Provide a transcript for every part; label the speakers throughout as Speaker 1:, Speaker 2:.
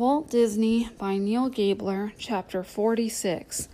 Speaker 1: Walt Disney by Neal Gabler, Chapter 46.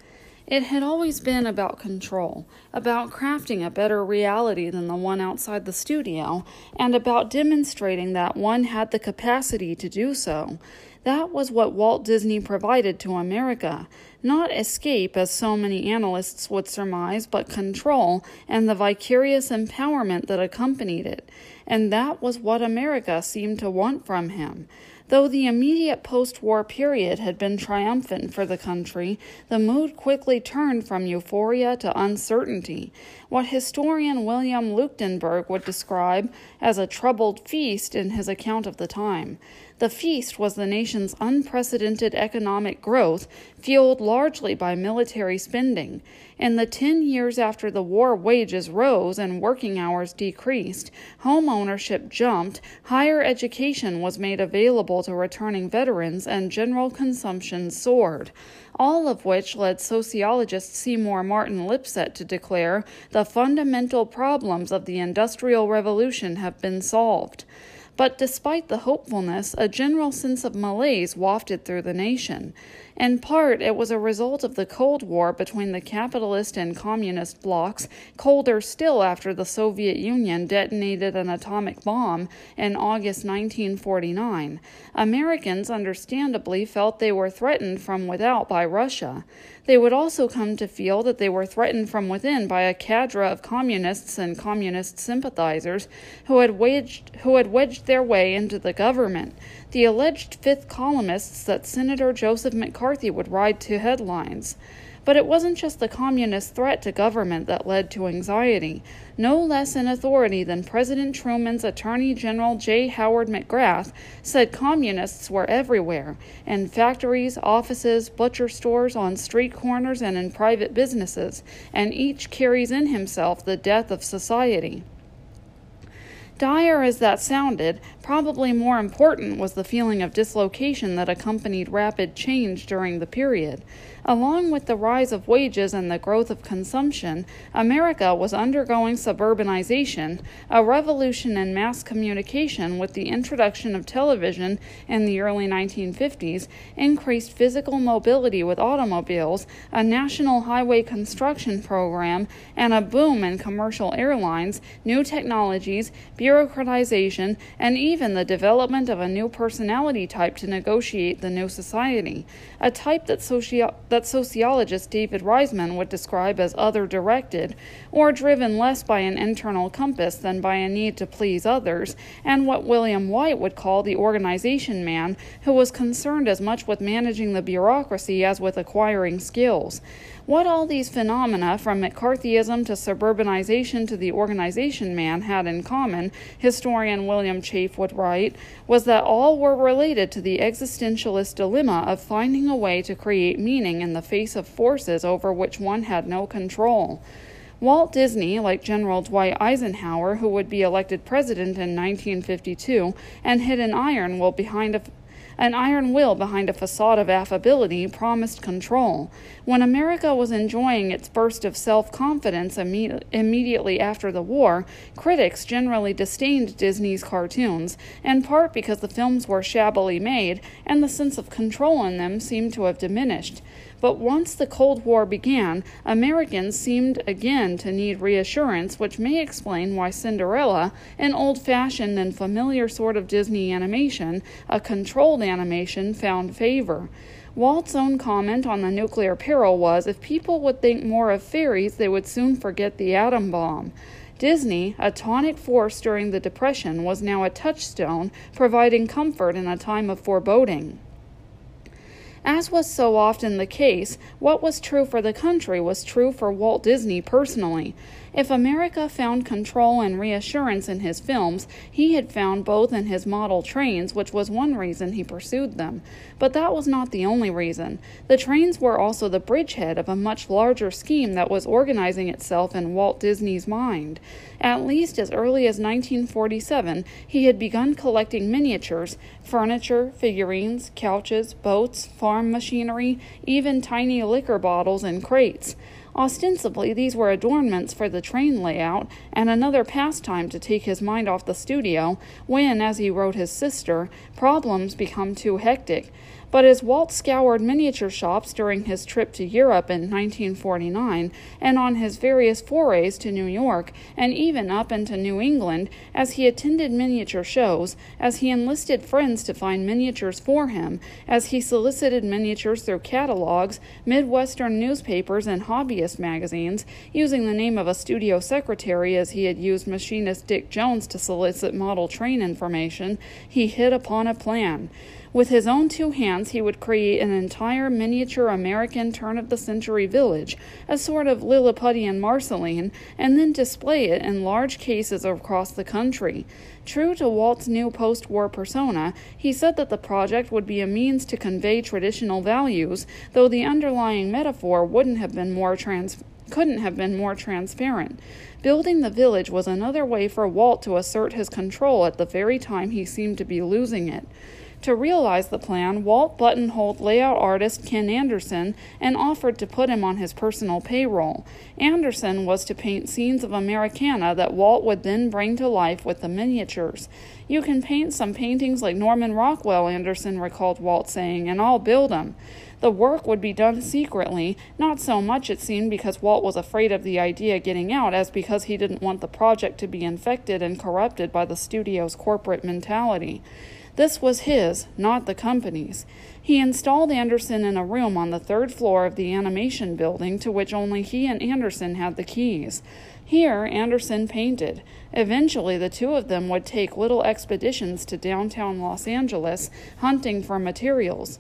Speaker 1: It had always been about control, about crafting a better reality than the one outside the studio, and about demonstrating that one had the capacity to do so. That was what Walt Disney provided to America. Not escape, as so many analysts would surmise, but control and the vicarious empowerment that accompanied it. And that was what America seemed to want from him. Though the immediate post war period had been triumphant for the country, the mood quickly turned from euphoria to uncertainty. What historian William Leuchtenburg would describe as a troubled feast in his account of the time. The feast was the nation's unprecedented economic growth, fueled largely by military spending. In the ten years after the war, wages rose and working hours decreased, home ownership jumped, higher education was made available to returning veterans, and general consumption soared. All of which led sociologist Seymour Martin Lipset to declare the fundamental problems of the Industrial Revolution have been solved. But despite the hopefulness, a general sense of malaise wafted through the nation. In part, it was a result of the Cold War between the capitalist and communist blocs, colder still after the Soviet Union detonated an atomic bomb in August 1949. Americans understandably felt they were threatened from without by Russia. They would also come to feel that they were threatened from within by a cadre of communists and communist sympathizers who had waged who had wedged their way into the government the alleged fifth columnists that Senator Joseph McCarthy would ride to headlines. But it wasn't just the communist threat to government that led to anxiety. No less an authority than President Truman's Attorney General J. Howard McGrath said communists were everywhere in factories, offices, butcher stores, on street corners, and in private businesses, and each carries in himself the death of society. Dire as that sounded, probably more important was the feeling of dislocation that accompanied rapid change during the period. Along with the rise of wages and the growth of consumption, America was undergoing suburbanization, a revolution in mass communication with the introduction of television in the early 1950s, increased physical mobility with automobiles, a national highway construction program, and a boom in commercial airlines, new technologies, bureaucratization, and even the development of a new personality type to negotiate the new society, a type that socio- that sociologist David Riesman would describe as other directed, or driven less by an internal compass than by a need to please others, and what William Whyte would call the organization man, who was concerned as much with managing the bureaucracy as with acquiring skills. What all these phenomena, from McCarthyism to suburbanization to the organization man, had in common, historian William Chafe would write, was that all were related to the existentialist dilemma of finding a way to create meaning in the face of forces over which one had no control. Walt Disney, like General Dwight Eisenhower, who would be elected president in 1952 and hid an iron will behind a an iron will behind a facade of affability promised control. When America was enjoying its burst of self confidence imme- immediately after the war, critics generally disdained Disney's cartoons, in part because the films were shabbily made and the sense of control in them seemed to have diminished. But once the Cold War began, Americans seemed again to need reassurance, which may explain why Cinderella, an old fashioned and familiar sort of Disney animation, a controlled animation, found favor. Walt's own comment on the nuclear peril was if people would think more of fairies, they would soon forget the atom bomb. Disney, a tonic force during the Depression, was now a touchstone, providing comfort in a time of foreboding. As was so often the case, what was true for the country was true for Walt Disney personally. If America found control and reassurance in his films, he had found both in his model trains, which was one reason he pursued them. But that was not the only reason. The trains were also the bridgehead of a much larger scheme that was organizing itself in Walt Disney's mind. At least as early as 1947, he had begun collecting miniatures, furniture, figurines, couches, boats, farm machinery, even tiny liquor bottles and crates. Ostensibly, these were adornments for the train layout and another pastime to take his mind off the studio when, as he wrote his sister, problems become too hectic but as Walt scoured miniature shops during his trip to Europe in 1949, and on his various forays to New York, and even up into New England, as he attended miniature shows, as he enlisted friends to find miniatures for him, as he solicited miniatures through catalogs, Midwestern newspapers, and hobbyist magazines, using the name of a studio secretary as he had used machinist Dick Jones to solicit model train information, he hit upon a plan. With his own two hands, he would create an entire miniature American turn of the century village, a sort of Lilliputian Marceline, and then display it in large cases across the country. True to Walt's new post war persona, he said that the project would be a means to convey traditional values, though the underlying metaphor wouldn't have been more trans couldn't have been more transparent. Building the village was another way for Walt to assert his control at the very time he seemed to be losing it. To realize the plan, Walt buttonholed layout artist Ken Anderson and offered to put him on his personal payroll. Anderson was to paint scenes of Americana that Walt would then bring to life with the miniatures. You can paint some paintings like Norman Rockwell, Anderson recalled Walt saying, and I'll build 'em. The work would be done secretly, not so much, it seemed, because Walt was afraid of the idea getting out as because he didn't want the project to be infected and corrupted by the studio's corporate mentality. This was his, not the company's. He installed Anderson in a room on the third floor of the animation building to which only he and Anderson had the keys. Here, Anderson painted. Eventually, the two of them would take little expeditions to downtown Los Angeles, hunting for materials.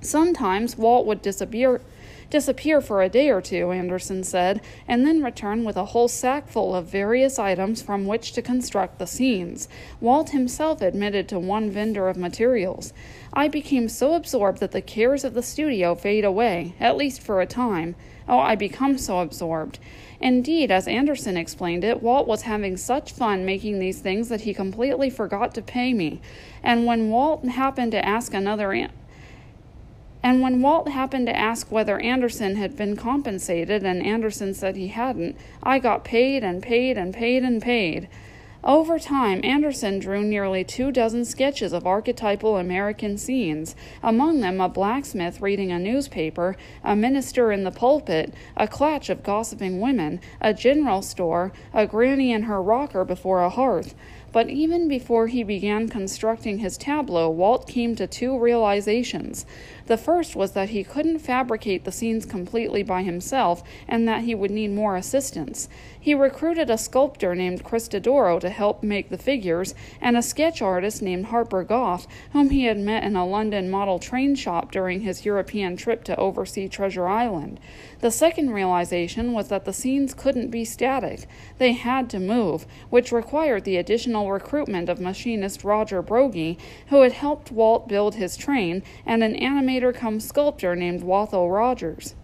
Speaker 1: Sometimes Walt would disappear disappear for a day or two, Anderson said, and then return with a whole sack full of various items from which to construct the scenes. Walt himself admitted to one vendor of materials. I became so absorbed that the cares of the studio fade away, at least for a time. Oh, I become so absorbed. Indeed, as Anderson explained it, Walt was having such fun making these things that he completely forgot to pay me. And when Walt happened to ask another and when Walt happened to ask whether Anderson had been compensated, and Anderson said he hadn't, I got paid and paid and paid and paid. Over time, Anderson drew nearly two dozen sketches of archetypal American scenes, among them a blacksmith reading a newspaper, a minister in the pulpit, a clutch of gossiping women, a general store, a granny in her rocker before a hearth. But even before he began constructing his tableau, Walt came to two realizations. The first was that he couldn't fabricate the scenes completely by himself and that he would need more assistance. He recruited a sculptor named Cristadoro to help make the figures and a sketch artist named Harper Goff, whom he had met in a London model train shop during his European trip to oversee Treasure Island. The second realization was that the scenes couldn't be static. They had to move, which required the additional recruitment of machinist Roger Broggie, who had helped Walt build his train, and an animator come sculptor named Wathel Rogers.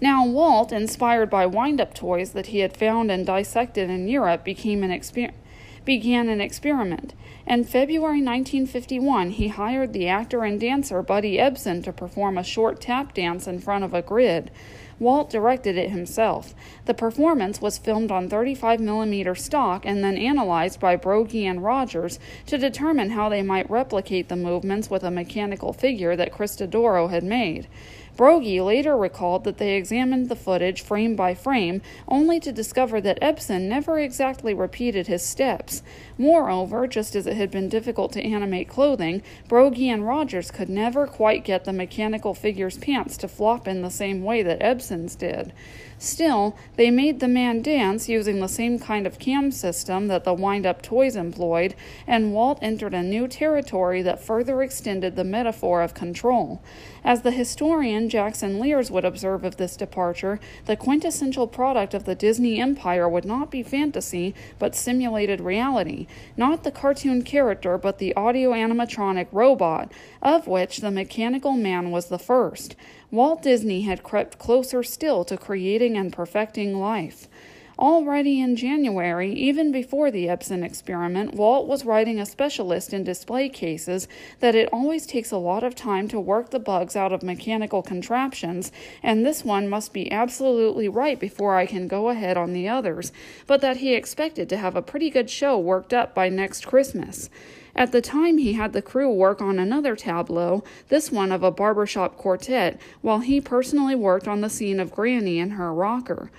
Speaker 1: Now, Walt, inspired by wind up toys that he had found and dissected in Europe, became an exper- began an experiment. In February 1951, he hired the actor and dancer Buddy Ebsen to perform a short tap dance in front of a grid. Walt directed it himself. The performance was filmed on 35mm stock and then analyzed by Broggie and Rogers to determine how they might replicate the movements with a mechanical figure that Cristadoro had made. Broggie later recalled that they examined the footage frame by frame, only to discover that Ebsen never exactly repeated his steps. Moreover, just as it had been difficult to animate clothing, Broggie and Rogers could never quite get the mechanical figure's pants to flop in the same way that Ebsen's did. Still, they made the man dance using the same kind of cam system that the wind up toys employed, and Walt entered a new territory that further extended the metaphor of control. As the historian Jackson Lears would observe of this departure, the quintessential product of the Disney empire would not be fantasy, but simulated reality. Not the cartoon character, but the audio animatronic robot, of which the mechanical man was the first. Walt Disney had crept closer still to creating and perfecting life. Already in January, even before the Ebsen experiment, Walt was writing a specialist in display cases that it always takes a lot of time to work the bugs out of mechanical contraptions, and this one must be absolutely right before I can go ahead on the others, but that he expected to have a pretty good show worked up by next Christmas. At the time, he had the crew work on another tableau, this one of a barbershop quartet, while he personally worked on the scene of Granny and her rocker.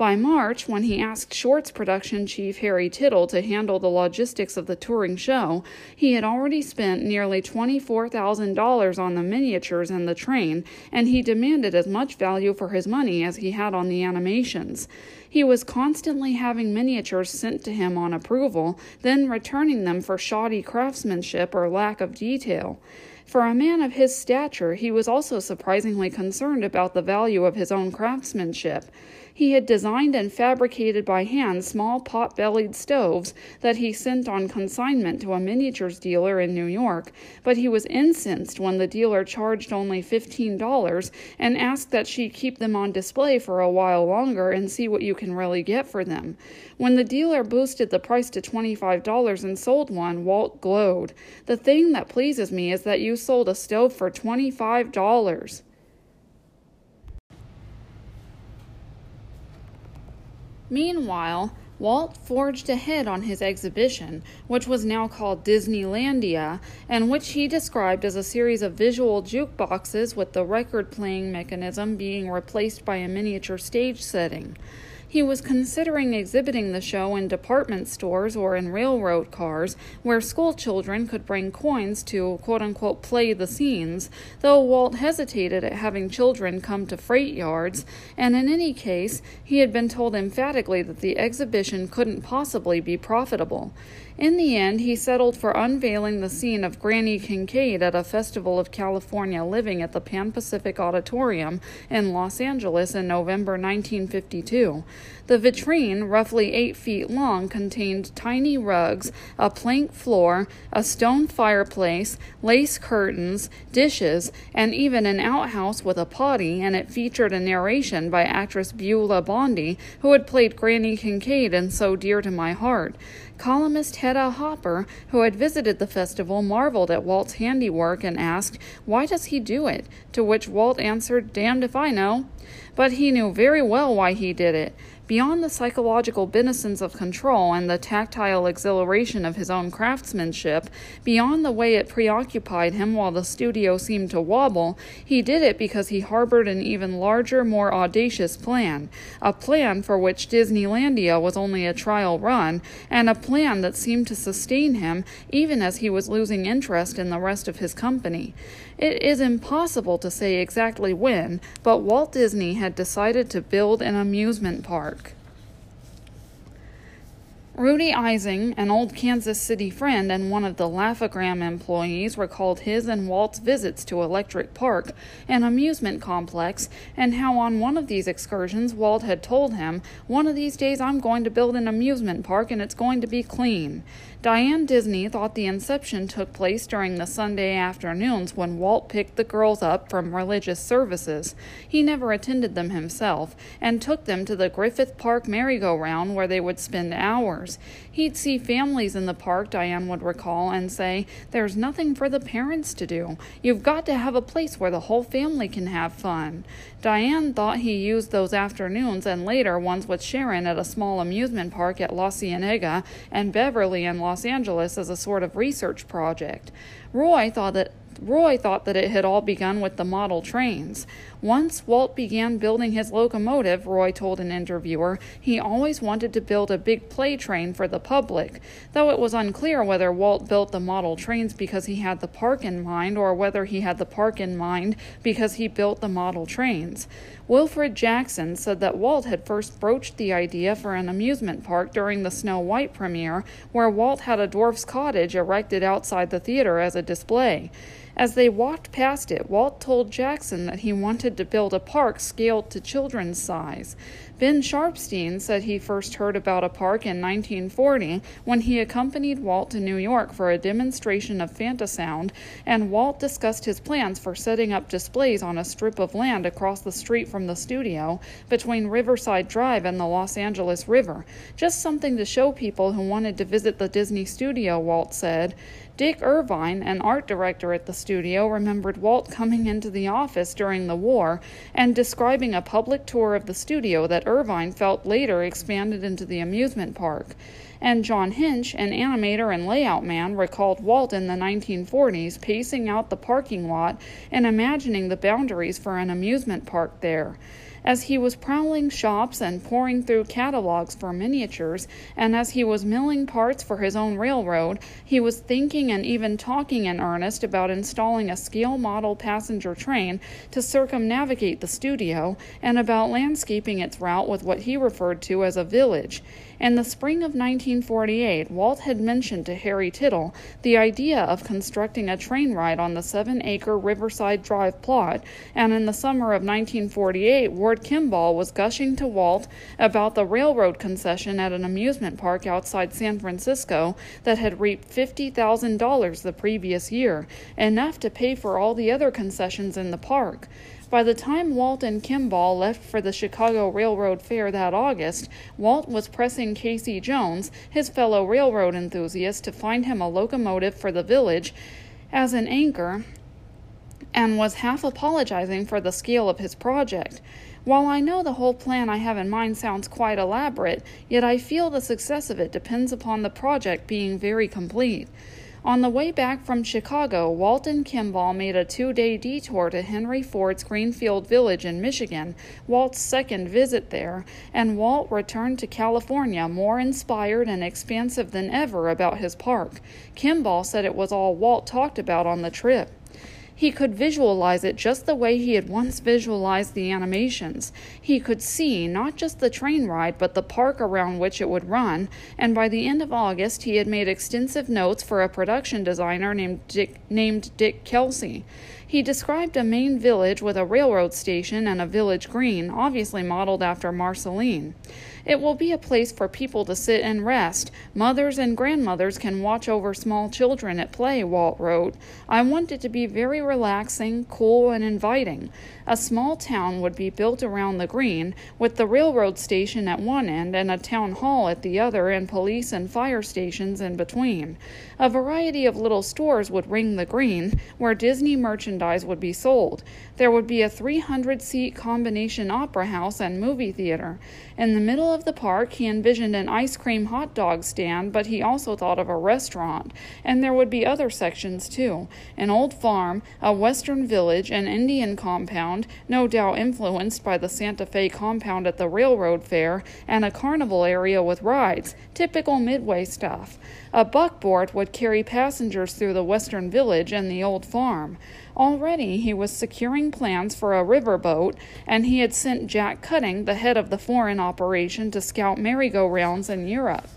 Speaker 1: By March, when he asked Short's production chief Harry Tytle to handle the logistics of the touring show, he had already spent nearly $24,000 on the miniatures and the train, and he demanded as much value for his money as he had on the animations. He was constantly having miniatures sent to him on approval, then returning them for shoddy craftsmanship or lack of detail. For a man of his stature, he was also surprisingly concerned about the value of his own craftsmanship. He had designed and fabricated by hand small pot bellied stoves that he sent on consignment to a miniatures dealer in New York, but he was incensed when the dealer charged only $15 and asked that she keep them on display for a while longer and see what you can really get for them. When the dealer boosted the price to $25 and sold one, Walt glowed. The thing that pleases me is that you sold a stove for $25. Meanwhile, Walt forged ahead on his exhibition, which was now called Disneylandia, and which he described as a series of visual jukeboxes with the record playing mechanism being replaced by a miniature stage setting. He was considering exhibiting the show in department stores or in railroad cars where school children could bring coins to quote unquote play the scenes, though Walt hesitated at having children come to freight yards, and in any case, he had been told emphatically that the exhibition couldn't possibly be profitable. In the end, he settled for unveiling the scene of Granny Kincaid at a Festival of California Living at the Pan Pacific Auditorium in Los Angeles in November 1952. The vitrine, roughly eight feet long, contained tiny rugs, a plank floor, a stone fireplace, lace curtains, dishes, and even an outhouse with a potty, and it featured a narration by actress Beulah Bondi, who had played Granny Kincaid in So Dear to My Heart. Columnist Hedda Hopper, who had visited the festival, marveled at Walt's handiwork and asked, Why does he do it? To which Walt answered, Damned if I know. But he knew very well why he did it. Beyond the psychological benefits of control and the tactile exhilaration of his own craftsmanship, beyond the way it preoccupied him while the studio seemed to wobble, he did it because he harbored an even larger, more audacious plan. A plan for which Disneylandia was only a trial run, and a plan that seemed to sustain him even as he was losing interest in the rest of his company. It is impossible to say exactly when, but Walt Disney had decided to build an amusement park. Rudy Ising, an old Kansas City friend and one of the Laugh-O-Gram employees, recalled his and Walt's visits to Electric Park, an amusement complex, and how on one of these excursions Walt had told him, One of these days I'm going to build an amusement park and it's going to be clean. Diane Disney thought the inception took place during the Sunday afternoons when Walt picked the girls up from religious services. He never attended them himself, and took them to the Griffith Park merry-go-round where they would spend hours. He'd see families in the park, Diane would recall, and say, There's nothing for the parents to do. You've got to have a place where the whole family can have fun. Diane thought he used those afternoons and later ones with Sharon at a small amusement park at La Cienega and Beverly in Los Angeles as a sort of research project. Roy thought that Roy thought that it had all begun with the model trains. Once Walt began building his locomotive, Roy told an interviewer, he always wanted to build a big play train for the public, though it was unclear whether Walt built the model trains because he had the park in mind or whether he had the park in mind because he built the model trains. Wilfred Jackson said that Walt had first broached the idea for an amusement park during the Snow White premiere, where Walt had a dwarf's cottage erected outside the theater as a display. As they walked past it, Walt told Jackson that he wanted to build a park scaled to children's size. Ben Sharpsteen said he first heard about a park in 1940 when he accompanied Walt to New York for a demonstration of Fantasound, and Walt discussed his plans for setting up displays on a strip of land across the street from the studio between Riverside Drive and the Los Angeles River. Just something to show people who wanted to visit the Disney studio, Walt said. Dick Irvine, an art director at the studio, remembered Walt coming into the office during the war and describing a public tour of the studio that Irvine felt later expanded into the amusement park. And John Hench, an animator and layout man, recalled Walt in the 1940s pacing out the parking lot and imagining the boundaries for an amusement park there as he was prowling shops and poring through catalogs for miniatures, and as he was milling parts for his own railroad, he was thinking and even talking in earnest about installing a scale model passenger train to circumnavigate the studio, and about landscaping its route with what he referred to as a village. In the spring of 1948, Walt had mentioned to Harry Tytle the idea of constructing a train ride on the seven acre Riverside Drive plot, and in the summer of 1948, Kimball was gushing to Walt about the railroad concession at an amusement park outside San Francisco that had reaped $50,000 the previous year, enough to pay for all the other concessions in the park. By the time Walt and Kimball left for the Chicago Railroad Fair that August, Walt was pressing Casey Jones, his fellow railroad enthusiast, to find him a locomotive for the village as an anchor and was half apologizing for the scale of his project. While I know the whole plan I have in mind sounds quite elaborate, yet I feel the success of it depends upon the project being very complete. On the way back from Chicago, Walt and Kimball made a two day detour to Henry Ford's Greenfield Village in Michigan, Walt's second visit there, and Walt returned to California more inspired and expansive than ever about his park. Kimball said it was all Walt talked about on the trip. He could visualize it just the way he had once visualized the animations. He could see not just the train ride, but the park around which it would run, and by the end of August he had made extensive notes for a production designer named Dick, named Dick Kelsey. He described a main village with a railroad station and a village green, obviously modeled after Marceline. It will be a place for people to sit and rest. Mothers and grandmothers can watch over small children at play, Walt wrote. I want it to be very relaxing, cool, and inviting. A small town would be built around the green, with the railroad station at one end and a town hall at the other, and police and fire stations in between. A variety of little stores would ring the green, where Disney merchandise would be sold. There would be a 300 seat combination opera house and movie theater. In the middle of the park, he envisioned an ice cream hot dog stand, but he also thought of a restaurant. And there would be other sections too an old farm, a western village, an Indian compound, no doubt influenced by the Santa Fe compound at the railroad fair, and a carnival area with rides, typical Midway stuff. A buckboard would carry passengers through the western village and the old farm. Already he was securing plans for a riverboat, and he had sent Jack Cutting, the head of the foreign operation, to scout merry-go-rounds in Europe.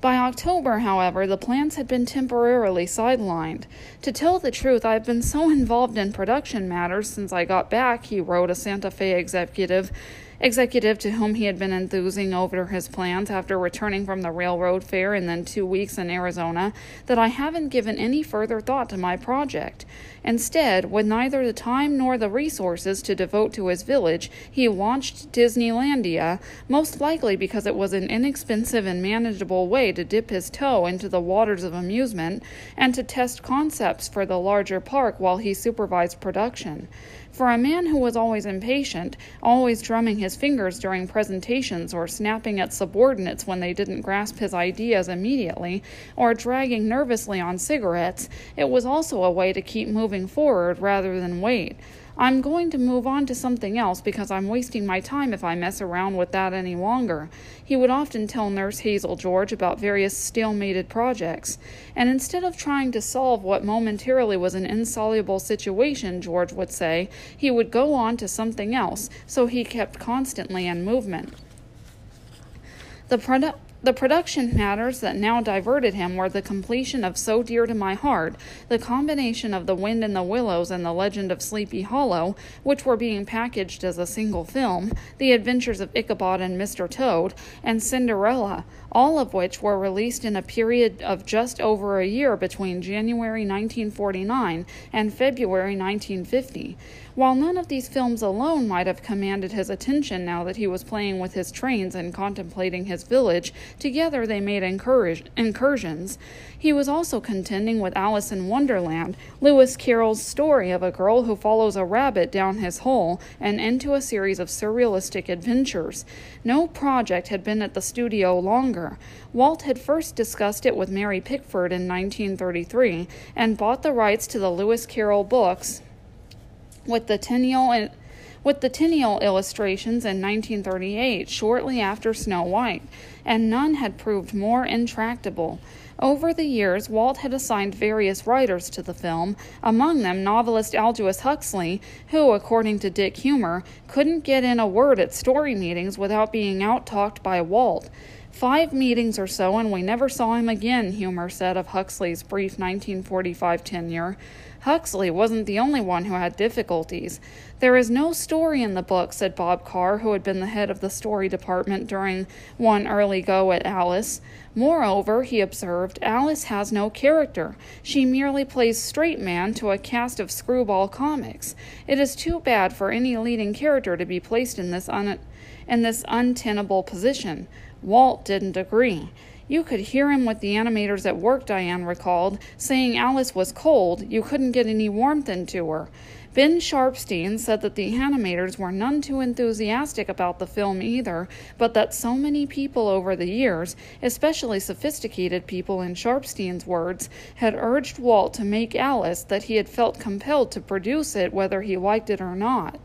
Speaker 1: By October, however, the plans had been temporarily sidelined. To tell the truth, I've been so involved in production matters since I got back, he wrote a Santa Fe executive executive to whom he had been enthusing over his plans after returning from the railroad fair and then two weeks in Arizona, that I haven't given any further thought to my project. Instead, with neither the time nor the resources to devote to his village, he launched Disneylandia, most likely because it was an inexpensive and manageable way to dip his toe into the waters of amusement and to test concepts for the larger park while he supervised production. For a man who was always impatient, always drumming his fingers during presentations or snapping at subordinates when they didn't grasp his ideas immediately, or dragging nervously on cigarettes, it was also a way to keep moving forward rather than wait. I'm going to move on to something else because I'm wasting my time if I mess around with that any longer. He would often tell Nurse Hazel George about various stalemated projects. And instead of trying to solve what momentarily was an insoluble situation, George would say, he would go on to something else, so he kept constantly in movement. The, produ- The production matters that now diverted him were the completion of So Dear to My Heart, the combination of The Wind in the Willows and The Legend of Sleepy Hollow, which were being packaged as a single film, The Adventures of Ichabod and Mr. Toad, and Cinderella, all of which were released in a period of just over a year between January 1949 and February 1950. While none of these films alone might have commanded his attention now that he was playing with his trains and contemplating his village, together they made incursions. He was also contending with Alice in Wonderland, Lewis Carroll's story of a girl who follows a rabbit down his hole and into a series of surrealistic adventures. No project had been at the studio longer. Walt had first discussed it with Mary Pickford in 1933 and bought the rights to the Lewis Carroll books with the Tenniel with the Tenniel illustrations in 1938, shortly after Snow White, and none had proved more intractable. Over the years, Walt had assigned various writers to the film, among them novelist Aldous Huxley, who, according to Dick Huemer, couldn't get in a word at story meetings without being outtalked by Walt. Five meetings or so, and we never saw him again, Huemer said of Huxley's brief 1945 tenure. Huxley wasn't the only one who had difficulties. There is no story in the book, said Bob Carr, who had been the head of the story department during one early go at Alice. Moreover, he observed, Alice has no character. She merely plays straight man to a cast of screwball comics. It is too bad for any leading character to be placed in this un- in this untenable position. Walt didn't agree. You could hear him with the animators at work, Diane recalled, saying Alice was cold, you couldn't get any warmth into her. Ben Sharpsteen said that the animators were none too enthusiastic about the film either, but that so many people over the years, especially sophisticated people in Sharpsteen's words, had urged Walt to make Alice that he had felt compelled to produce it whether he liked it or not.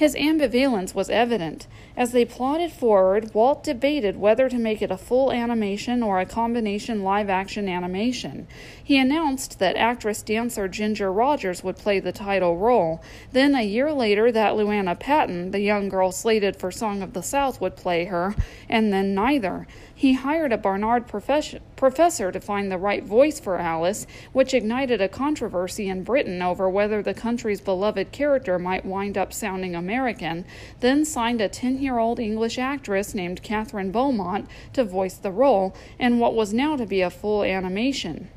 Speaker 1: His ambivalence was evident. As they plodded forward, Walt debated whether to make it a full animation or a combination live action animation. He announced that actress dancer Ginger Rogers would play the title role. Then, a year later, that Luana Patten, the young girl slated for Song of the South, would play her, and then neither. He hired a Barnard professor to find the right voice for Alice, which ignited a controversy in Britain over whether the country's beloved character might wind up sounding American, then signed a 10 year old English actress named Kathryn Beaumont to voice the role in what was now to be a full animation.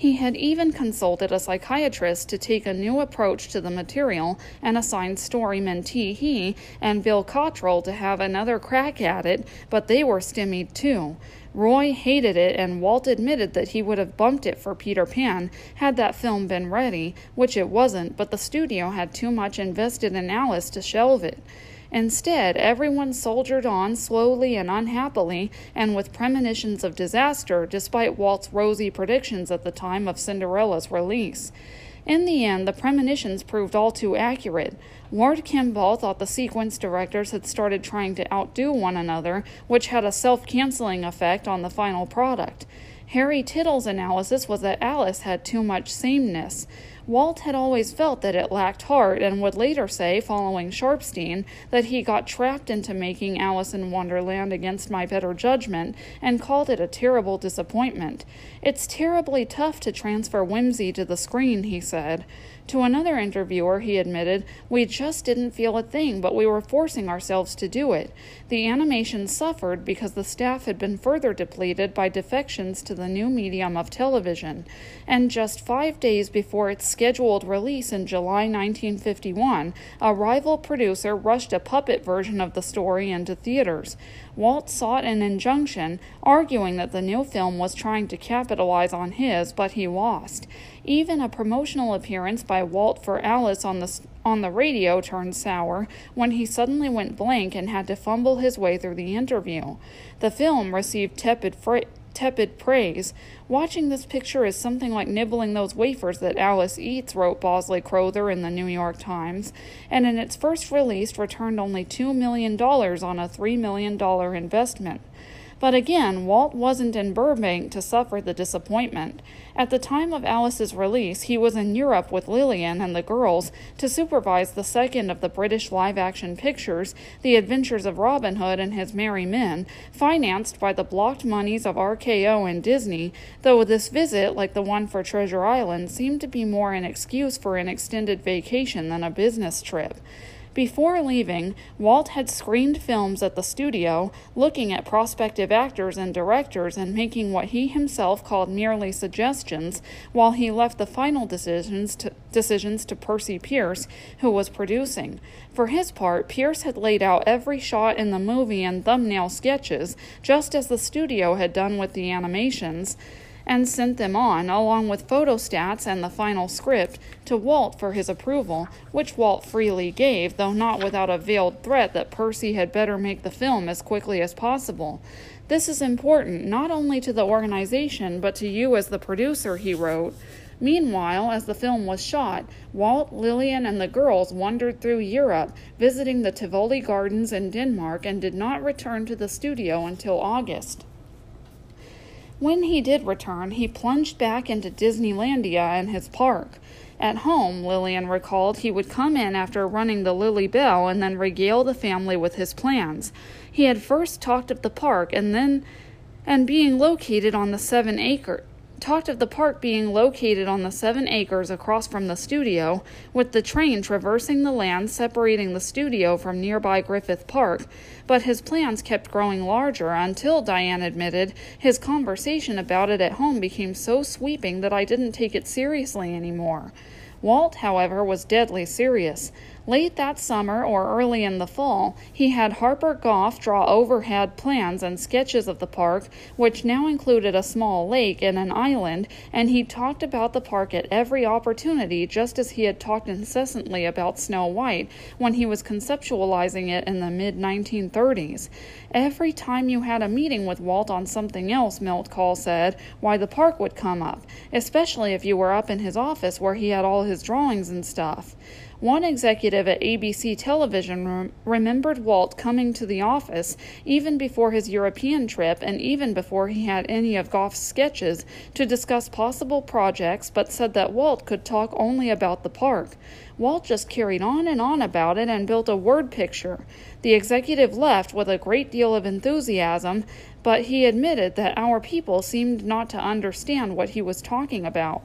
Speaker 1: He had even consulted a psychiatrist to take a new approach to the material and assigned storyman T. Hee and Bill Cottrell to have another crack at it, but they were stymied too. Roy hated it, and Walt admitted that he would have bumped it for Peter Pan had that film been ready, which it wasn't, but the studio had too much invested in Alice to shelve it. Instead, everyone soldiered on slowly and unhappily, and with premonitions of disaster, despite Walt's rosy predictions at the time of Cinderella's release. In the end, the premonitions proved all too accurate. Ward Kimball thought the sequence directors had started trying to outdo one another, which had a self canceling effect on the final product. Harry Tytle's analysis was that Alice had too much sameness. Walt had always felt that it lacked heart and would later say, following Sharpsteen, that he got trapped into making Alice in Wonderland against my better judgment and called it a terrible disappointment. It's terribly tough to transfer whimsy to the screen, he said. To another interviewer, he admitted, We just didn't feel a thing, but we were forcing ourselves to do it. The animation suffered because the staff had been further depleted by defections to the new medium of television. And just five days before its scheduled release in July 1951, a rival producer rushed a puppet version of the story into theaters. Walt sought an injunction, arguing that the new film was trying to capitalize on his, but he lost. Even a promotional appearance by Walt for Alice on the on the radio turned sour when he suddenly went blank and had to fumble his way through the interview. The film received tepid fra- tepid praise. Watching this picture is something like nibbling those wafers that Alice eats, wrote Bosley Crowther in the New York Times, and in its first release returned only $2 million on a $3 million investment. But again, Walt wasn't in Burbank to suffer the disappointment. At the time of Alice's release, he was in Europe with Lillian and the girls to supervise the second of the British live action pictures, The Adventures of Robin Hood and His Merry Men, financed by the blocked monies of RKO and Disney, though this visit, like the one for Treasure Island, seemed to be more an excuse for an extended vacation than a business trip. Before leaving, Walt had screened films at the studio, looking at prospective actors and directors and making what he himself called merely suggestions, while he left the final decisions to, decisions to Percy Pearce, who was producing. For his part, Pearce had laid out every shot in the movie and thumbnail sketches, just as the studio had done with the animations and sent them on, along with photostats and the final script, to Walt for his approval, which Walt freely gave, though not without a veiled threat that Percy had better make the film as quickly as possible. This is important not only to the organization, but to you as the producer, he wrote. Meanwhile, as the film was shot, Walt, Lillian, and the girls wandered through Europe, visiting the Tivoli Gardens in Denmark, and did not return to the studio until August. When he did return, he plunged back into Disneylandia and his park. At home, Lillian recalled, he would come in after running the Lilly Belle and then regale the family with his plans. He had first talked of the park and then and being located on the seven acre talked of the park being located on the seven acres across from the studio, with the train traversing the land separating the studio from nearby Griffith Park, but his plans kept growing larger until, Diane admitted, his conversation about it at home became so sweeping that I didn't take it seriously anymore. Walt, however, was deadly serious. Late that summer or early in the fall, he had Harper Goff draw overhead plans and sketches of the park, which now included a small lake and an island, and he talked about the park at every opportunity, just as he had talked incessantly about Snow White when he was conceptualizing it in the mid 1930s. Every time you had a meeting with Walt on something else, Milt Kahl said, why the park would come up, especially if you were up in his office where he had all his drawings and stuff. One executive at ABC Television rem- remembered Walt coming to the office even before his European trip and even before he had any of Goff's sketches to discuss possible projects, but said that Walt could talk only about the park. Walt just carried on and on about it and built a word picture. The executive left with a great deal of enthusiasm, but he admitted that our people seemed not to understand what he was talking about.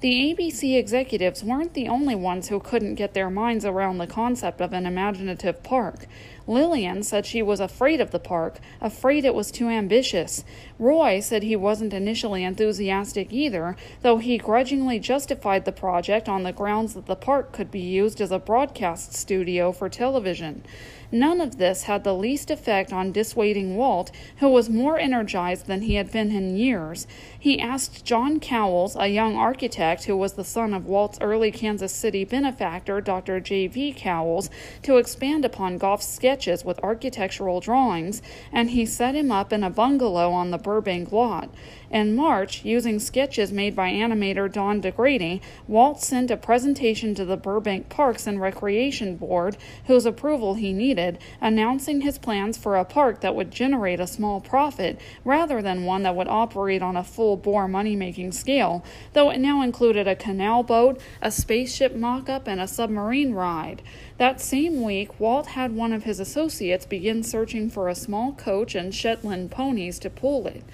Speaker 1: The ABC executives weren't the only ones who couldn't get their minds around the concept of an imaginative park. Lillian said she was afraid of the park, afraid it was too ambitious. Roy said he wasn't initially enthusiastic either, though he grudgingly justified the project on the grounds that the park could be used as a broadcast studio for television. None of this had the least effect on dissuading Walt, who was more energized than he had been in years. He asked John Cowles, a young architect who was the son of Walt's early Kansas City benefactor, Dr. J.V. Cowles, to expand upon Goff's sketches with architectural drawings, and he set him up in a bungalow on the Burbank lot. In March, using sketches made by animator Don DaGradi, Walt sent a presentation to the Burbank Parks and Recreation Board, whose approval he needed, announcing his plans for a park that would generate a small profit rather than one that would operate on a full bore money making scale, though it now included a canal boat, a spaceship mock up, and a submarine ride. That same week, Walt had one of his associates begin searching for a small coach and Shetland ponies to pull it.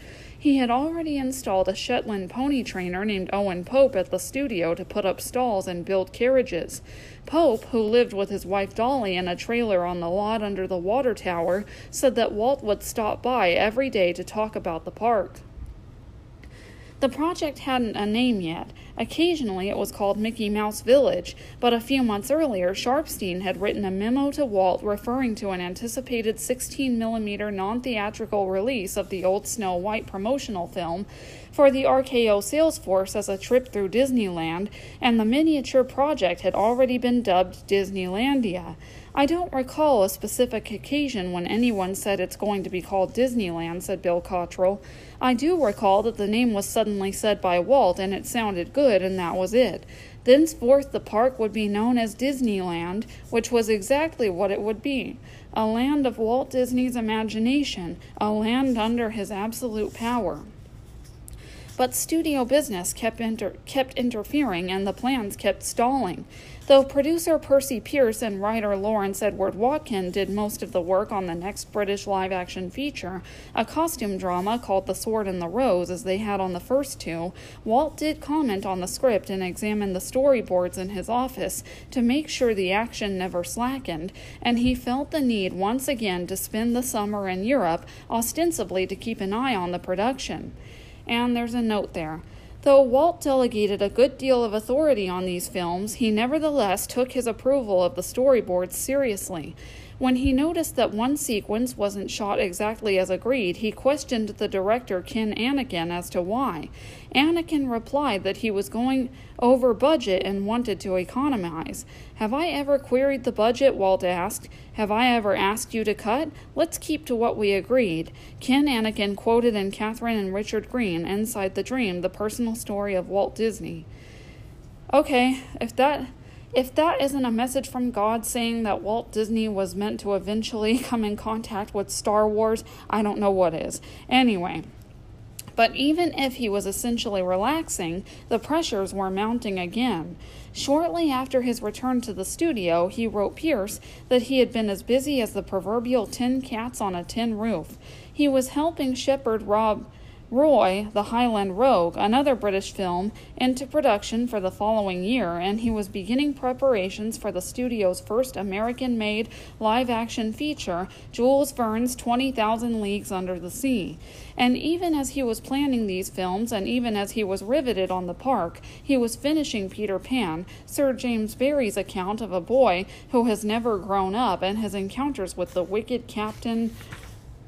Speaker 1: He had already installed a Shetland pony trainer named Owen Pope at the studio to put up stalls and build carriages. Pope, who lived with his wife Dolly in a trailer on the lot under the water tower, said that Walt would stop by every day to talk about the park. The project hadn't a name yet. Occasionally it was called Mickey Mouse Village, but a few months earlier Sharpsteen had written a memo to Walt referring to an anticipated 16 millimeter non theatrical release of the old Snow White promotional film for the RKO sales force as a trip through Disneyland, and the miniature project had already been dubbed Disneylandia. I don't recall a specific occasion when anyone said it's going to be called Disneyland, said Bill Cottrell. I do recall that the name was suddenly said by Walt and it sounded good, and that was it. Thenceforth, the park would be known as Disneyland, which was exactly what it would be a land of Walt Disney's imagination, a land under his absolute power. But studio business kept, inter- kept interfering and the plans kept stalling. Though producer Percy Pearce and writer Lawrence Edward Watkin did most of the work on the next British live action feature, a costume drama called The Sword and the Rose, as they had on the first two, Walt did comment on the script and examine the storyboards in his office to make sure the action never slackened, and he felt the need once again to spend the summer in Europe, ostensibly to keep an eye on the production. And there's a note there. Though Walt delegated a good deal of authority on these films, he nevertheless took his approval of the storyboards seriously. When he noticed that one sequence wasn't shot exactly as agreed, he questioned the director Ken Annakin as to why. Annakin replied that he was going over budget and wanted to economize. Have I ever queried the budget? Walt asked. Have I ever asked you to cut? Let's keep to what we agreed. Ken Annakin quoted in Catherine and Richard Greene, Inside the Dream, the personal story of Walt Disney. Okay, if that if that isn't a message from God saying that Walt Disney was meant to eventually come in contact with Star Wars, I don't know what is. Anyway, but even if he was essentially relaxing, the pressures were mounting again. Shortly after his return to the studio, he wrote Pearce that he had been as busy as the proverbial tin cats on a tin roof. He was helping shepherd Rob Roy, the Highland Rogue, another British film, into production for the following year, and he was beginning preparations for the studio's first American made live action feature, Jules Verne's 20,000 Leagues Under the Sea. And even as he was planning these films, and even as he was riveted on the park, he was finishing Peter Pan, Sir James Barrie's account of a boy who has never grown up and his encounters with the wicked Captain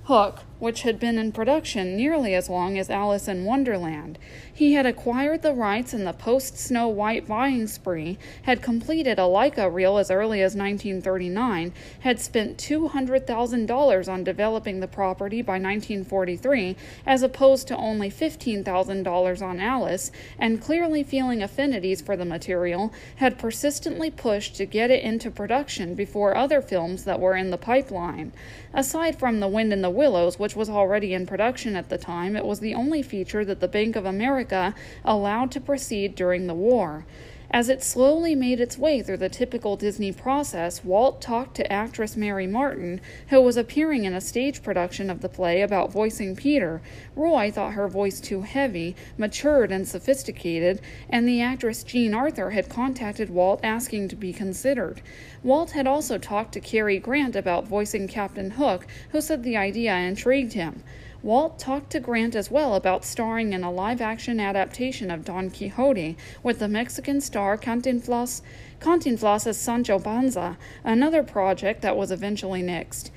Speaker 1: Hook, which had been in production nearly as long as Alice in Wonderland. He had acquired the rights in the post Snow White buying spree, had completed a Leica reel as early as 1939, had spent $200,000 on developing the property by 1943, as opposed to only $15,000 on Alice, and clearly feeling affinities for the material, had persistently pushed to get it into production before other films that were in the pipeline. Aside from The Wind in the Willows, which was already in production at the time, it was the only feature that the Bank of America allowed to proceed during the war. As it slowly made its way through the typical Disney process, Walt talked to actress Mary Martin, who was appearing in a stage production of the play about voicing Peter. Roy thought her voice too heavy, matured, and sophisticated, and the actress Jean Arthur had contacted Walt asking to be considered. Walt had also talked to Cary Grant about voicing Captain Hook, who said the idea intrigued him. Walt talked to Grant as well about starring in a live action adaptation of Don Quixote with the Mexican star Cantinflas, Cantinflas as Sancho Panza, another project that was eventually nixed.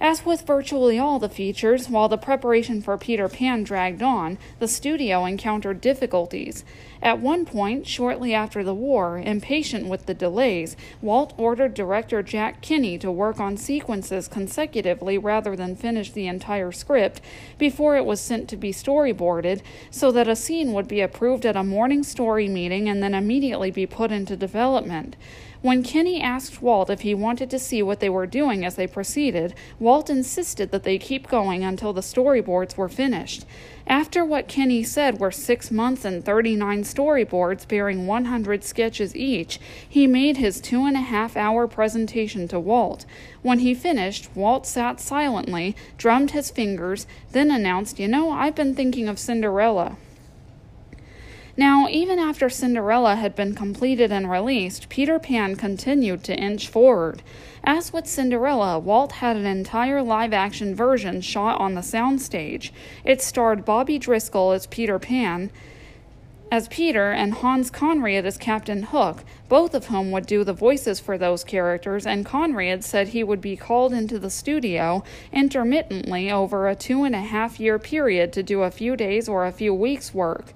Speaker 1: As with virtually all the features, while the preparation for Peter Pan dragged on, the studio encountered difficulties. At one point, shortly after the war, impatient with the delays, Walt ordered director Jack Kinney to work on sequences consecutively rather than finish the entire script before it was sent to be storyboarded, so that a scene would be approved at a morning story meeting and then immediately be put into development. When Kinney asked Walt if he wanted to see what they were doing as they proceeded, Walt insisted that they keep going until the storyboards were finished. After what Kinney said were six months and 39 storyboards bearing 100 sketches each, he made his two and a half hour presentation to Walt. When he finished, Walt sat silently, drummed his fingers, then announced, You know, I've been thinking of Cinderella. Now, even after Cinderella had been completed and released, Peter Pan continued to inch forward. As with Cinderella, Walt had an entire live action version shot on the soundstage. It starred Bobby Driscoll as Peter Pan, as Peter and Hans Conried as Captain Hook, both of whom would do the voices for those characters, and Conried said he would be called into the studio intermittently over a two and a half year period to do a few days or a few weeks' work.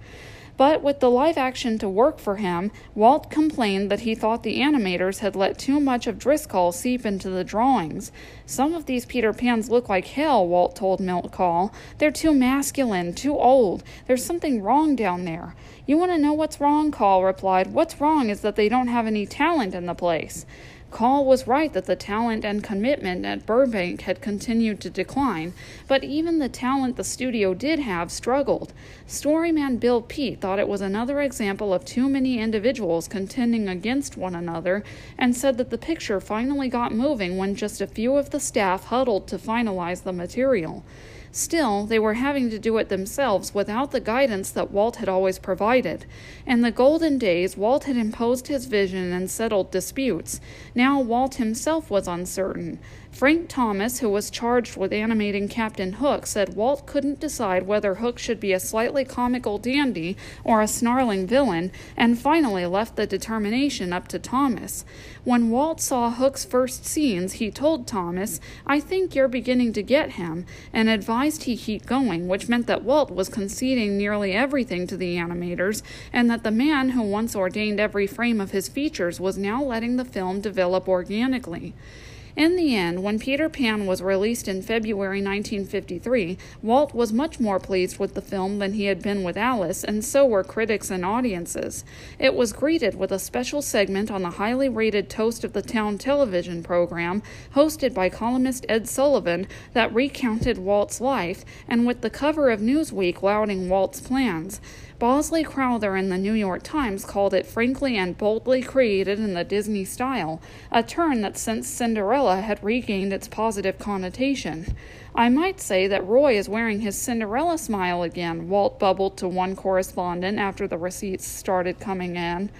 Speaker 1: But with the live action to work for him, Walt complained that he thought the animators had let too much of Driscoll seep into the drawings. Some of these Peter Pans look like hell, Walt told Milt Kahl. They're too masculine, too old. There's something wrong down there. You want to know what's wrong? Kahl replied. What's wrong is that they don't have any talent in the place. Kahl was right that the talent and commitment at Burbank had continued to decline, but even the talent the studio did have struggled. Storyman Bill Peet thought it was another example of too many individuals contending against one another and said that the picture finally got moving when just a few of the staff huddled to finalize the material. Still, they were having to do it themselves without the guidance that Walt had always provided. In the golden days, Walt had imposed his vision and settled disputes. Now, Walt himself was uncertain. Frank Thomas, who was charged with animating Captain Hook, said Walt couldn't decide whether Hook should be a slightly comical dandy or a snarling villain, and finally left the determination up to Thomas. When Walt saw Hook's first scenes, he told Thomas, I think you're beginning to get him, and advised he keep going, which meant that Walt was conceding nearly everything to the animators, and that the man who once ordained every frame of his features was now letting the film develop organically. In the end, when Peter Pan was released in February 1953, Walt was much more pleased with the film than he had been with Alice, and so were critics and audiences. It was greeted with a special segment on the highly rated Toast of the Town television program, hosted by columnist Ed Sullivan, that recounted Walt's life, and with the cover of Newsweek lauding Walt's plans. Bosley Crowther in the New York Times called it frankly and boldly created in the Disney style, a turn that since Cinderella had regained its positive connotation. I might say that Roy is wearing his Cinderella smile again, Walt bubbled to one correspondent after the receipts started coming in.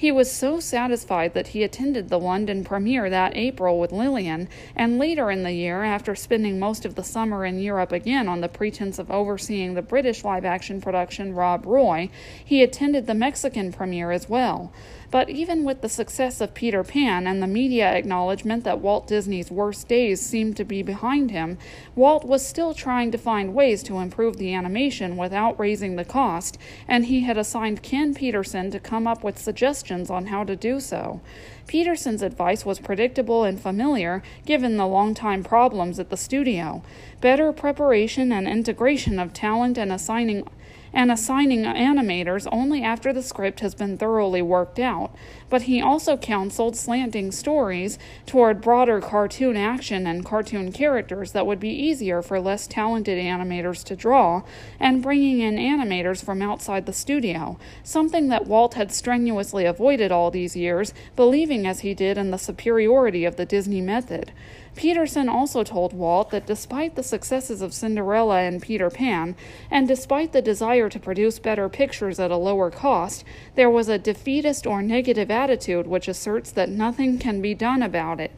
Speaker 1: He was so satisfied that he attended the London premiere that April with Lillian, and later in the year, after spending most of the summer in Europe again on the pretense of overseeing the British live action production Rob Roy, he attended the Mexican premiere as well. But even with the success of Peter Pan and the media acknowledgement that Walt Disney's worst days seemed to be behind him, Walt was still trying to find ways to improve the animation without raising the cost, and he had assigned Ken Peterson to come up with suggestions on how to do so. Peterson's advice was predictable and familiar given the long-time problems at the studio. Better preparation and integration of talent and assigning and assigning animators only after the script has been thoroughly worked out, but he also counseled slanting stories toward broader cartoon action and cartoon characters that would be easier for less talented animators to draw, and bringing in animators from outside the studio, something that Walt had strenuously avoided all these years, believing as he did in the superiority of the Disney method. Peterson also told Walt that despite the successes of Cinderella and Peter Pan, and despite the desire to produce better pictures at a lower cost, there was a defeatist or negative attitude which asserts that nothing can be done about it.